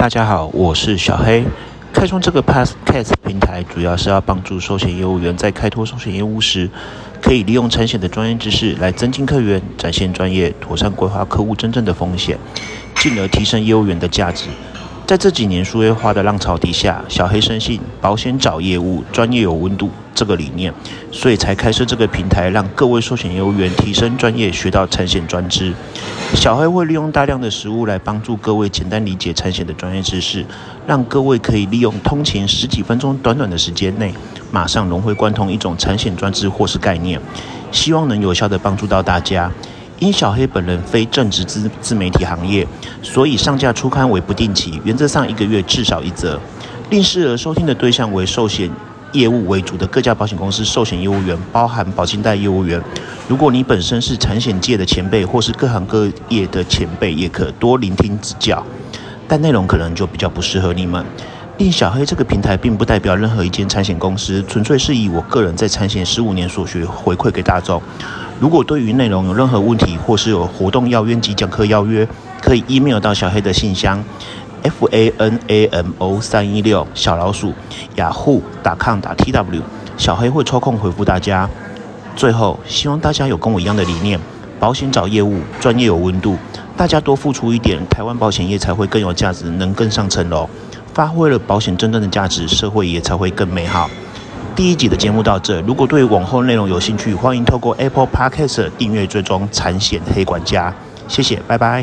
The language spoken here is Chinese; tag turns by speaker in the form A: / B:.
A: 大家好，我是小黑。开创这个 PassCast 平台，主要是要帮助寿险业务员在开拓寿险业务时，可以利用产险的专业知识来增进客源，展现专业，妥善规划客户真正的风险，进而提升业务员的价值。在这几年数位化的浪潮底下，小黑深信保险找业务，专业有温度这个理念，所以才开设这个平台，让各位寿险业务员提升专业，学到产险专知。小黑会利用大量的实物来帮助各位简单理解产险的专业知识，让各位可以利用通勤十几分钟短短的时间内，马上融会贯通一种产险专知或是概念，希望能有效的帮助到大家。因小黑本人非正职自自媒体行业，所以上架出刊为不定期，原则上一个月至少一则。另适合收听的对象为寿险业务为主的各家保险公司寿险业务员，包含保金贷业务员。如果你本身是产险界的前辈，或是各行各业的前辈，也可多聆听指教。但内容可能就比较不适合你们。令小黑这个平台并不代表任何一间产险公司，纯粹是以我个人在产险十五年所学回馈给大众。如果对于内容有任何问题，或是有活动邀约及讲课邀约，可以 email 到小黑的信箱 f a n a m o 三一六小老鼠雅虎打 com 打 t w，小黑会抽空回复大家。最后，希望大家有跟我一样的理念，保险找业务，专业有温度，大家多付出一点，台湾保险业才会更有价值，能更上层楼，发挥了保险真正的价值，社会也才会更美好。第一集的节目到这，如果对往后内容有兴趣，欢迎透过 Apple Podcast 订阅追踪产险黑管家，谢谢，拜拜。